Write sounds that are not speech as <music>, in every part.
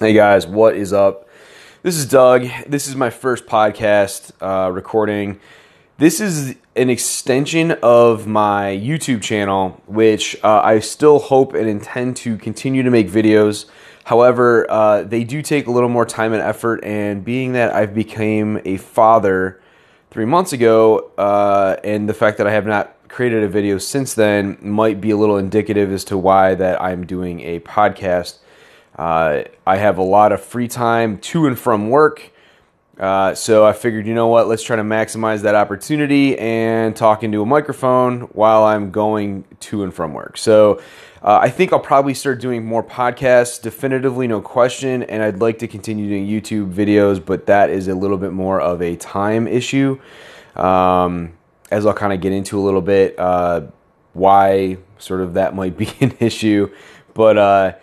Hey guys, what is up? This is Doug. This is my first podcast uh, recording. This is an extension of my YouTube channel, which uh, I still hope and intend to continue to make videos. However, uh, they do take a little more time and effort, and being that I've became a father three months ago, uh, and the fact that I have not created a video since then might be a little indicative as to why that I'm doing a podcast. Uh, I have a lot of free time to and from work. Uh, so I figured, you know what, let's try to maximize that opportunity and talk into a microphone while I'm going to and from work. So uh, I think I'll probably start doing more podcasts, definitively, no question. And I'd like to continue doing YouTube videos, but that is a little bit more of a time issue. Um, as I'll kind of get into a little bit, uh, why sort of that might be <laughs> an issue. But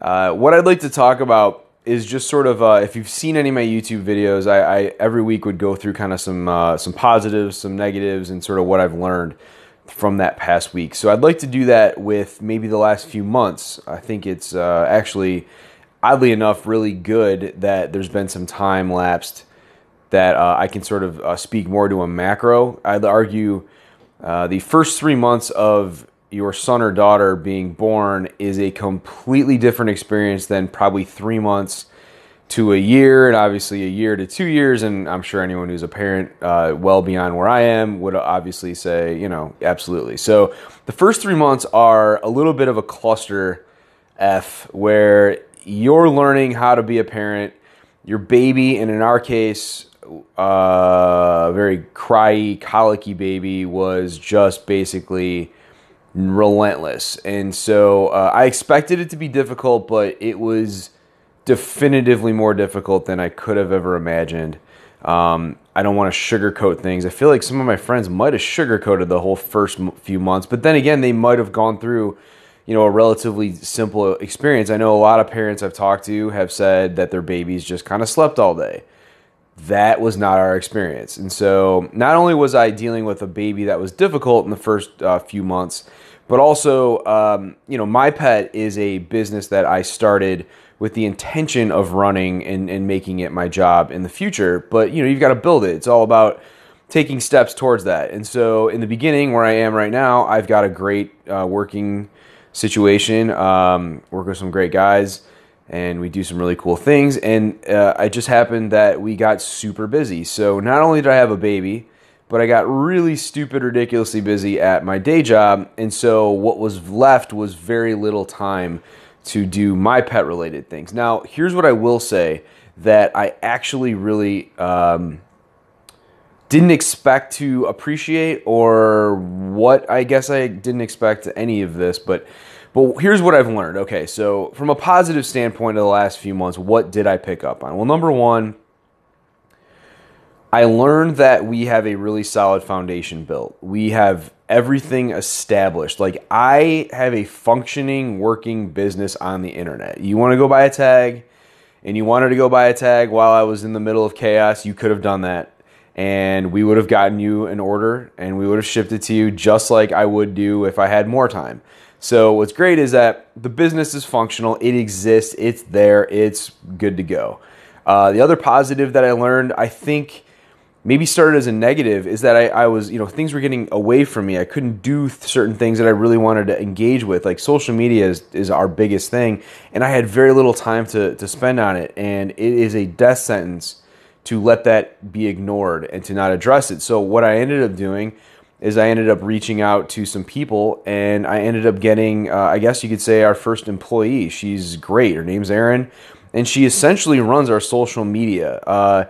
uh, what I'd like to talk about is just sort of uh, if you've seen any of my YouTube videos, I, I every week would go through kind of some uh, some positives, some negatives, and sort of what I've learned from that past week. So I'd like to do that with maybe the last few months. I think it's uh, actually oddly enough really good that there's been some time lapsed that uh, I can sort of uh, speak more to a macro. I'd argue the first three months of your son or daughter being born is a completely different experience than probably three months to a year, and obviously a year to two years. And I'm sure anyone who's a parent, uh, well beyond where I am, would obviously say, you know, absolutely. So the first three months are a little bit of a cluster F where you're learning how to be a parent. Your baby, and in our case, uh, a very cryy, colicky baby, was just basically relentless. And so uh, I expected it to be difficult, but it was definitively more difficult than I could have ever imagined. Um, I don't want to sugarcoat things. I feel like some of my friends might have sugarcoated the whole first few months, but then again, they might have gone through, you know, a relatively simple experience. I know a lot of parents I've talked to have said that their babies just kind of slept all day. That was not our experience. And so, not only was I dealing with a baby that was difficult in the first uh, few months, but also, um, you know, MIpet is a business that I started with the intention of running and, and making it my job in the future. But you know, you've got to build it. It's all about taking steps towards that. And so, in the beginning, where I am right now, I've got a great uh, working situation. Um, work with some great guys, and we do some really cool things. And uh, it just happened that we got super busy. So not only did I have a baby, but I got really stupid, ridiculously busy at my day job. And so what was left was very little time to do MIpet related things. Now, here's what I will say that I actually really um, didn't expect to appreciate, or what I guess I didn't expect any of this, but. But here's what I've learned. Okay, so from a positive standpoint of the last few months, what did I pick up on? Well, number one, I learned that we have a really solid foundation built. We have everything established. Like I have a functioning, working business on the internet. You want to go buy a tag and you wanted to go buy a tag while I was in the middle of chaos, you could have done that. And we would have gotten you an order and we would have shipped it to you just like I would do if I had more time. So, what's great is that the business is functional, it exists, it's there, it's good to go. Uh, the other positive that I learned, I think maybe started as a negative is that I, I, was you know things were getting away from me. I couldn't do certain things that i really wanted to engage with. Like social media is, is our biggest thing and i had very little time to, to spend on it. And it is a death sentence to let that be ignored and to not address it. So what i ended up doing is i ended up reaching out to some people and i ended up getting uh, i guess you could say our first employee. She's great. Her name's erin and she essentially runs our social media. Uh,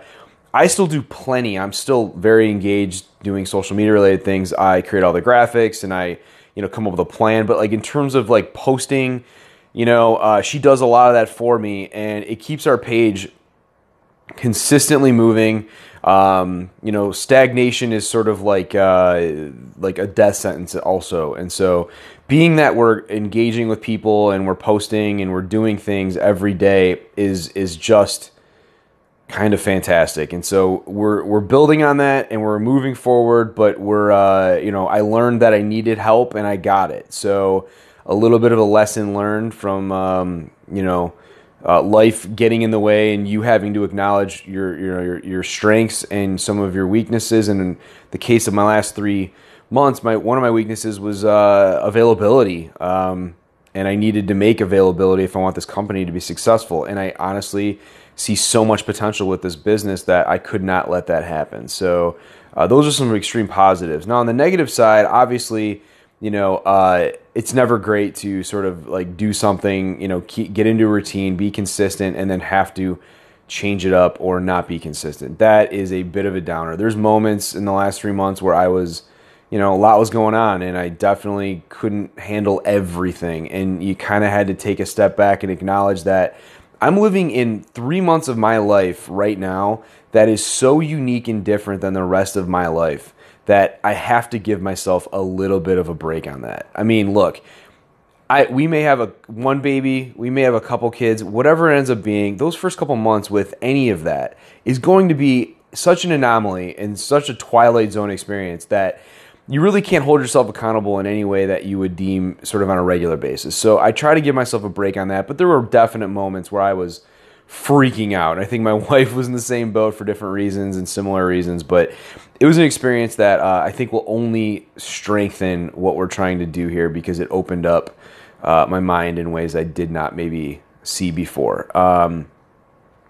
I still do plenty. I'm still very engaged doing social media related things. I create all the graphics and I, you know, come up with a plan. But like in terms of like posting, you know, uh, she does a lot of that for me, and it keeps our page consistently moving. Um, you know, stagnation is sort of like uh, like a death sentence also, and so being that we're engaging with people and we're posting and we're doing things every day is is just kind of fantastic. And so we're we're building on that and we're moving forward. But we're uh, you know I learned that I needed help and I got it. So a little bit of a lesson learned from um, you know uh, life getting in the way and you having to acknowledge your your your, your strengths and some of your weaknesses. And in the case of my last three months, my one of my weaknesses was uh, availability. Um, and I needed to make availability if I want this company to be successful. And I honestly see so much potential with this business that I could not let that happen. So uh, those are some extreme positives. Now on the negative side, obviously, you know, uh, it's never great to sort of like do something, you know, keep, get into a routine, be consistent, and then have to change it up or not be consistent. That is a bit of a downer. There's moments in the last three months where I was you know, a lot was going on and I definitely couldn't handle everything. And you kind of had to take a step back and acknowledge that I'm living in three months of my life right now that is so unique and different than the rest of my life that I have to give myself a little bit of a break on that. I mean, look, I, we may have a one baby, we may have a couple kids, whatever it ends up being, those first couple months with any of that is going to be such an anomaly and such a twilight zone experience that you really can't hold yourself accountable in any way that you would deem sort of on a regular basis. So I try to give myself a break on that, but there were definite moments where I was freaking out. I think my <laughs> wife was in the same boat for different reasons and similar reasons, but it was an experience that uh, I think will only strengthen what we're trying to do here because it opened up uh, my mind in ways I did not maybe see before. Um,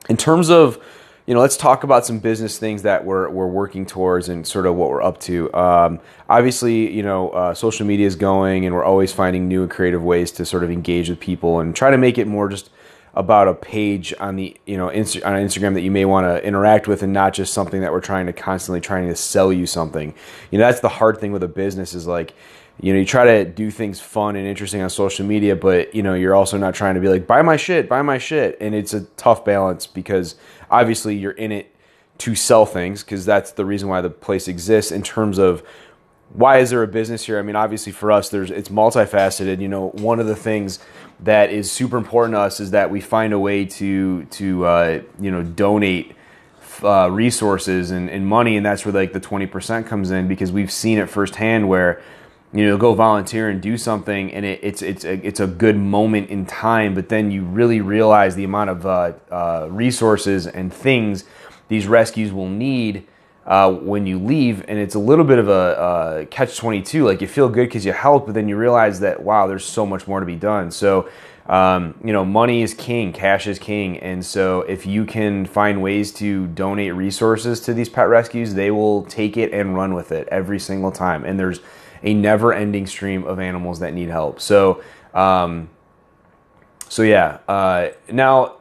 in terms of you know, let's talk about some business things that we're, we're working towards and sort of what we're up to. Um, obviously, you know, uh, social media is going and we're always finding new and creative ways to sort of engage with people and try to make it more just about a page on the, you know, Insta- on Instagram that you may want to interact with and not just something that we're trying to constantly trying to sell you something. You know, that's the hard thing with a business is like, you know, you try to do things fun and interesting on social media, but you know, you're also not trying to be like, buy my shit, buy my shit. And it's a tough balance because obviously you're in it to sell things because that's the reason why the place exists in terms of why is there a business here? I mean, obviously for us, there's it's multifaceted. You know, one of the things that is super important to us is that we find a way to to uh, you know donate uh, resources and, and money, and that's where like the twenty percent comes in because we've seen it firsthand where you know go volunteer and do something and it, it's it's a, it's a good moment in time but then you really realize the amount of uh, uh, resources and things these rescues will need uh, when you leave and it's a little bit of a, a catch 22 like you feel good because you help but then you realize that wow there's so much more to be done. So um, you know money is king cash is king and so if you can find ways to donate resources to these pet rescues they will take it and run with it every single time. And there's a never ending stream of animals that need help. So, um, so yeah. Uh, now,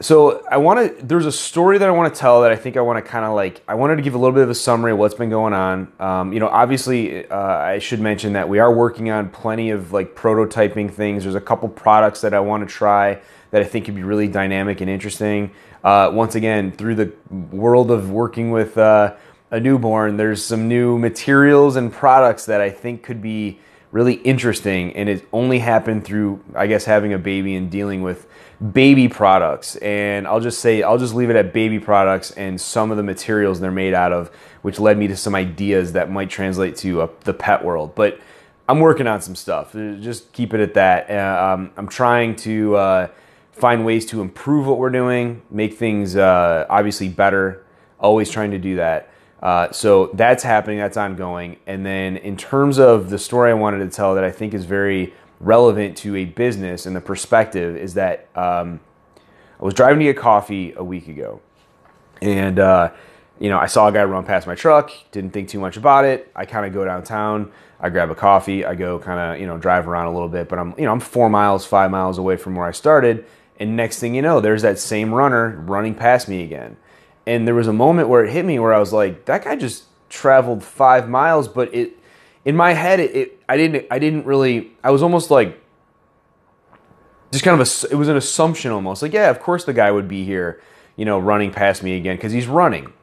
so I want to. There's a story that I want to tell that I think I want to kind of like. I wanted to give a little bit of a summary of what's been going on. Um, you know, obviously, uh, I should mention that we are working on plenty of like prototyping things. There's a couple products that I want to try that I think could be really dynamic and interesting. Uh, once again, through the world of working with uh, a newborn, there's some new materials and products that I think could be really interesting. And it only happened through, I guess, having a baby and dealing with baby products. And I'll just say, I'll just leave it at baby products and some of the materials they're made out of, which led me to some ideas that might translate to uh, the pet world. But I'm working on some stuff. Uh, just keep it at that. Uh, um, I'm trying to uh, find ways to improve what we're doing, make things uh, obviously better. Always trying to do that. Uh, so that's happening, that's ongoing. And then in terms of the story I wanted to tell that I think is very relevant to a business and the perspective is that um, I was driving to get coffee a week ago. And, uh, you know, I saw a guy run past my truck, didn't think too much about it. I kind of go downtown, I grab a coffee, I go kind of, you know, drive around a little bit, but I'm, you know, I'm four miles, five miles away from where I started. And next thing you know, there's that same runner running past me again and there was a moment where it hit me where I was like, that guy just traveled five miles, but it in my head it, it I didn't I didn't really I was almost like just kind of a it was an assumption almost like yeah of course the guy would be here you know running past me again because he's running.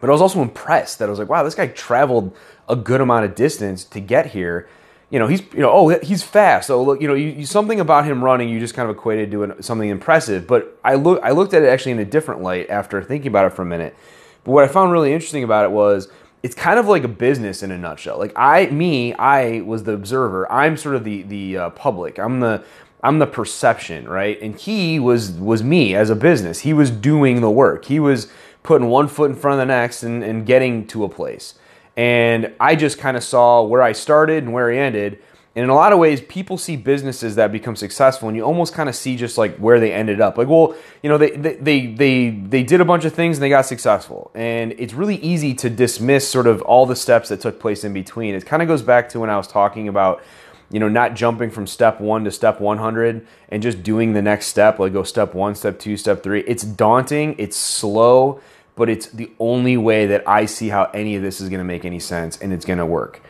But I was also impressed that I was like wow this guy traveled a good amount of distance to get here you know, he's you know, oh, he's fast. So look, you know, you, you, something about him running, you just kind of equated to something impressive. But I look, I looked at it actually in a different light after thinking about it for a minute. But what I found really interesting about it was it's kind of like a business in a nutshell. Like I, me, I was the observer. I'm sort of the the uh, public. I'm the I'm the perception, right? And he was was me as a business. He was doing the work. He was putting one foot in front of the next and, and getting to a place. And I just kind of saw where I started and where I ended. And in a lot of ways, people see businesses that become successful, and you almost kind of see just like where they ended up. Like, well, you know, they they they they, they did a bunch of things and they got successful, and it's really easy to dismiss sort of all the steps that took place in between. It kind of goes back to when I was talking about you know, not jumping from step one to step 100 and just doing the next step, like go step one, step two, step three. It's daunting, it's slow, but it's the only way that I see how any of this is going to make any sense and it's going to work.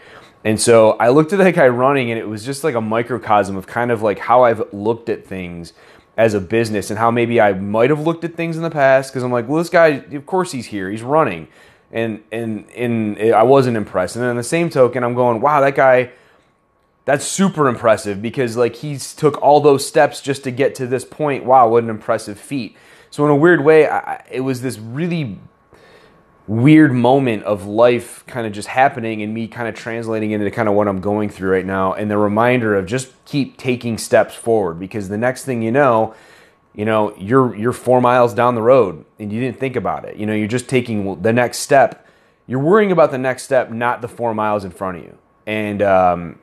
And so I looked at that guy running, and it was just like a microcosm of kind of like how I've looked at things as a business and how maybe I might have looked at things in the past because I'm like, well, this guy, of course he's here, he's running, and and and I wasn't impressed. And then on the same token, I'm going, wow, that guy that's super impressive because like he's took all those steps just to get to this point. Wow, what an impressive feat. So in a weird way, I, it was this really weird moment of life kind of just happening and me kind of translating into kind of what I'm going through right now and the reminder of just keep taking steps forward because the next thing you know, you know, you're you're 4 miles down the road and you didn't think about it. You know, you're just taking the next step. You're worrying about the next step, not the 4 miles in front of you. And um,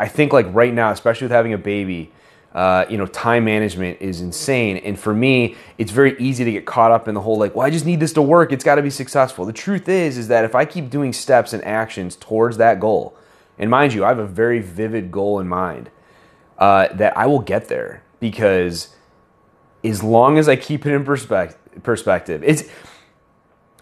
I think like right now, especially with having a baby, uh, you know, time management is insane. And for me, it's very easy to get caught up in the whole like, well, I just need this to work. It's got to be successful. The truth is, is that if I keep doing steps and actions towards that goal, and mind you, I have a very vivid goal in mind, uh, that I will get there because as long as I keep it in perspective, perspective, it's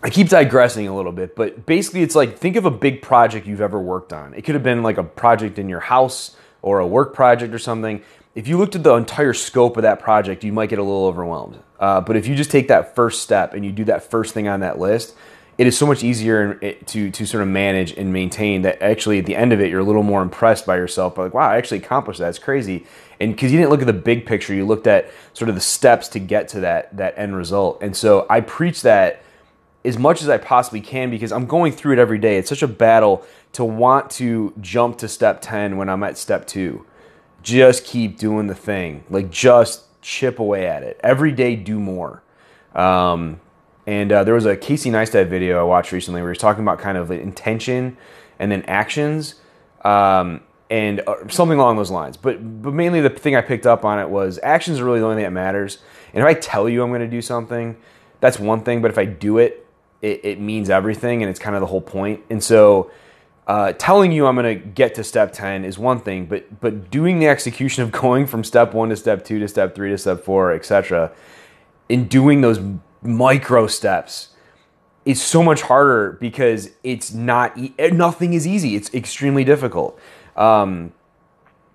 I keep digressing a little bit, but basically, it's like think of a big project you've ever worked on. It could have been like a project in your house or a work project or something. If you looked at the entire scope of that project, you might get a little overwhelmed. Uh, but if you just take that first step and you do that first thing on that list, it is so much easier to to sort of manage and maintain that actually at the end of it you're a little more impressed by yourself but like wow i actually accomplished that it's crazy and because you didn't look at the big picture you looked at sort of the steps to get to that that end result and so i preach that as much as I possibly can because I'm going through it every day. It's such a battle to want to jump to step 10 when I'm at step 2. Just keep doing the thing. Like just chip away at it. Every day do more. Um, and uh, there was a Casey Neistat video I watched recently where he's talking about kind of intention and then actions. Um, and uh, something along those lines. But but mainly the thing I picked up on it was actions are really the only thing that matters. And if I tell you I'm going to do something, that's one thing. But if I do it, it, it means everything and it's kind of the whole point. And so uh, telling you I'm going to get to step 10 is one thing, but but doing the execution of <laughs> going from step 1 to step 2 to step 3 to step 4, etc. in doing those micro steps is so much harder because it's not nothing is easy. It's extremely difficult. Um,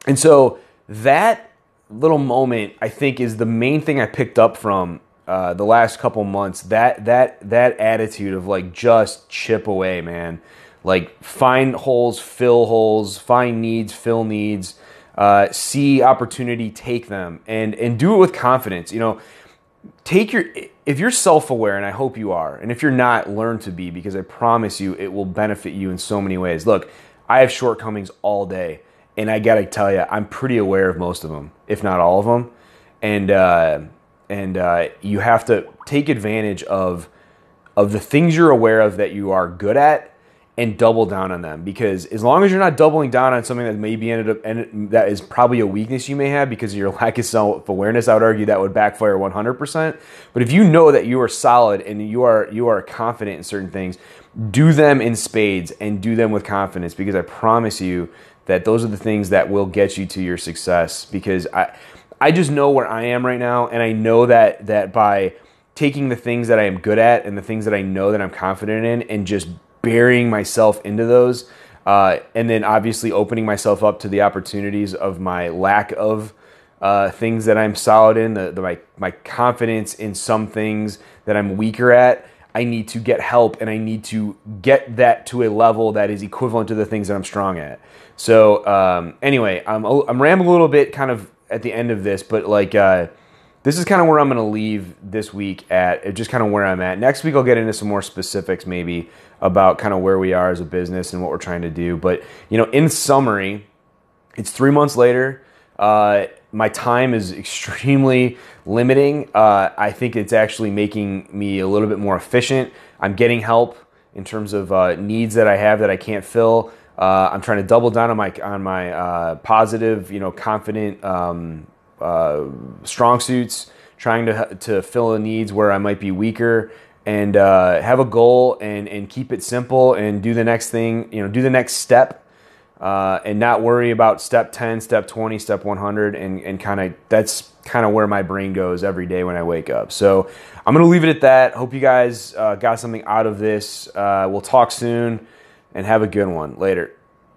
and so that little moment I think is the main thing I picked up from uh, the last couple months, that that that attitude of like just chip away, man. Like find holes, fill holes, find needs, fill needs, uh, see opportunity, take them, and and do it with confidence. You know, take your if you're self-aware, and I hope you are, and if you're not, learn to be because I promise you it will benefit you in so many ways. Look, I have shortcomings all day, and I gotta tell you, I'm pretty aware of most of them, if not all of them, and. Uh, and uh, you have to take advantage of of the things you're aware of that you are good at and double down on them. Because as long as you're not doubling down on something that maybe ended up and that is probably a weakness you may have because of your <laughs> lack of self-awareness i would argue that would backfire 100% but if you know that you are solid and you are you are confident in certain things do them in spades and do them with confidence because i promise you that those are the things that will get you to your success. Because i I just know where I am right now, and I know that that by taking the things that I am good at and the things that I know that I'm confident in, and just burying myself into those, uh, and then obviously opening myself up to the opportunities of my lack of uh, things that I'm solid in, the, the, my my confidence in some things that I'm weaker at. I need to get help and I need to get that to a level that is equivalent to the things that I'm strong at. So um, anyway, I'm I'm rambling a little bit, kind of at the end of this, but like uh, this is kind of where I'm going to leave this week at, just kind of where I'm at. Next week I'll get into some more specifics maybe about kind of where we are as a business and what we're trying to do. But you know, in summary, it's three months later. Uh, my time is <laughs> extremely limiting. Uh, I think it's actually making me a little bit more efficient. I'm getting help in terms of uh, needs that I have that I can't fill. Uh, I'm trying to double down on my on my uh, positive, you know, confident um, uh, strong suits. Trying to to fill the needs where I might be weaker, and uh, have a goal and and keep it simple and do the next thing. You know, do the next step uh, and not worry about step 10, step 20, step 100, and, and kind of that's kind of where my brain goes every day when I wake up. So I'm to leave it at that. Hope you guys uh, got something out of this. Uh, we'll talk soon and have a good one. Later.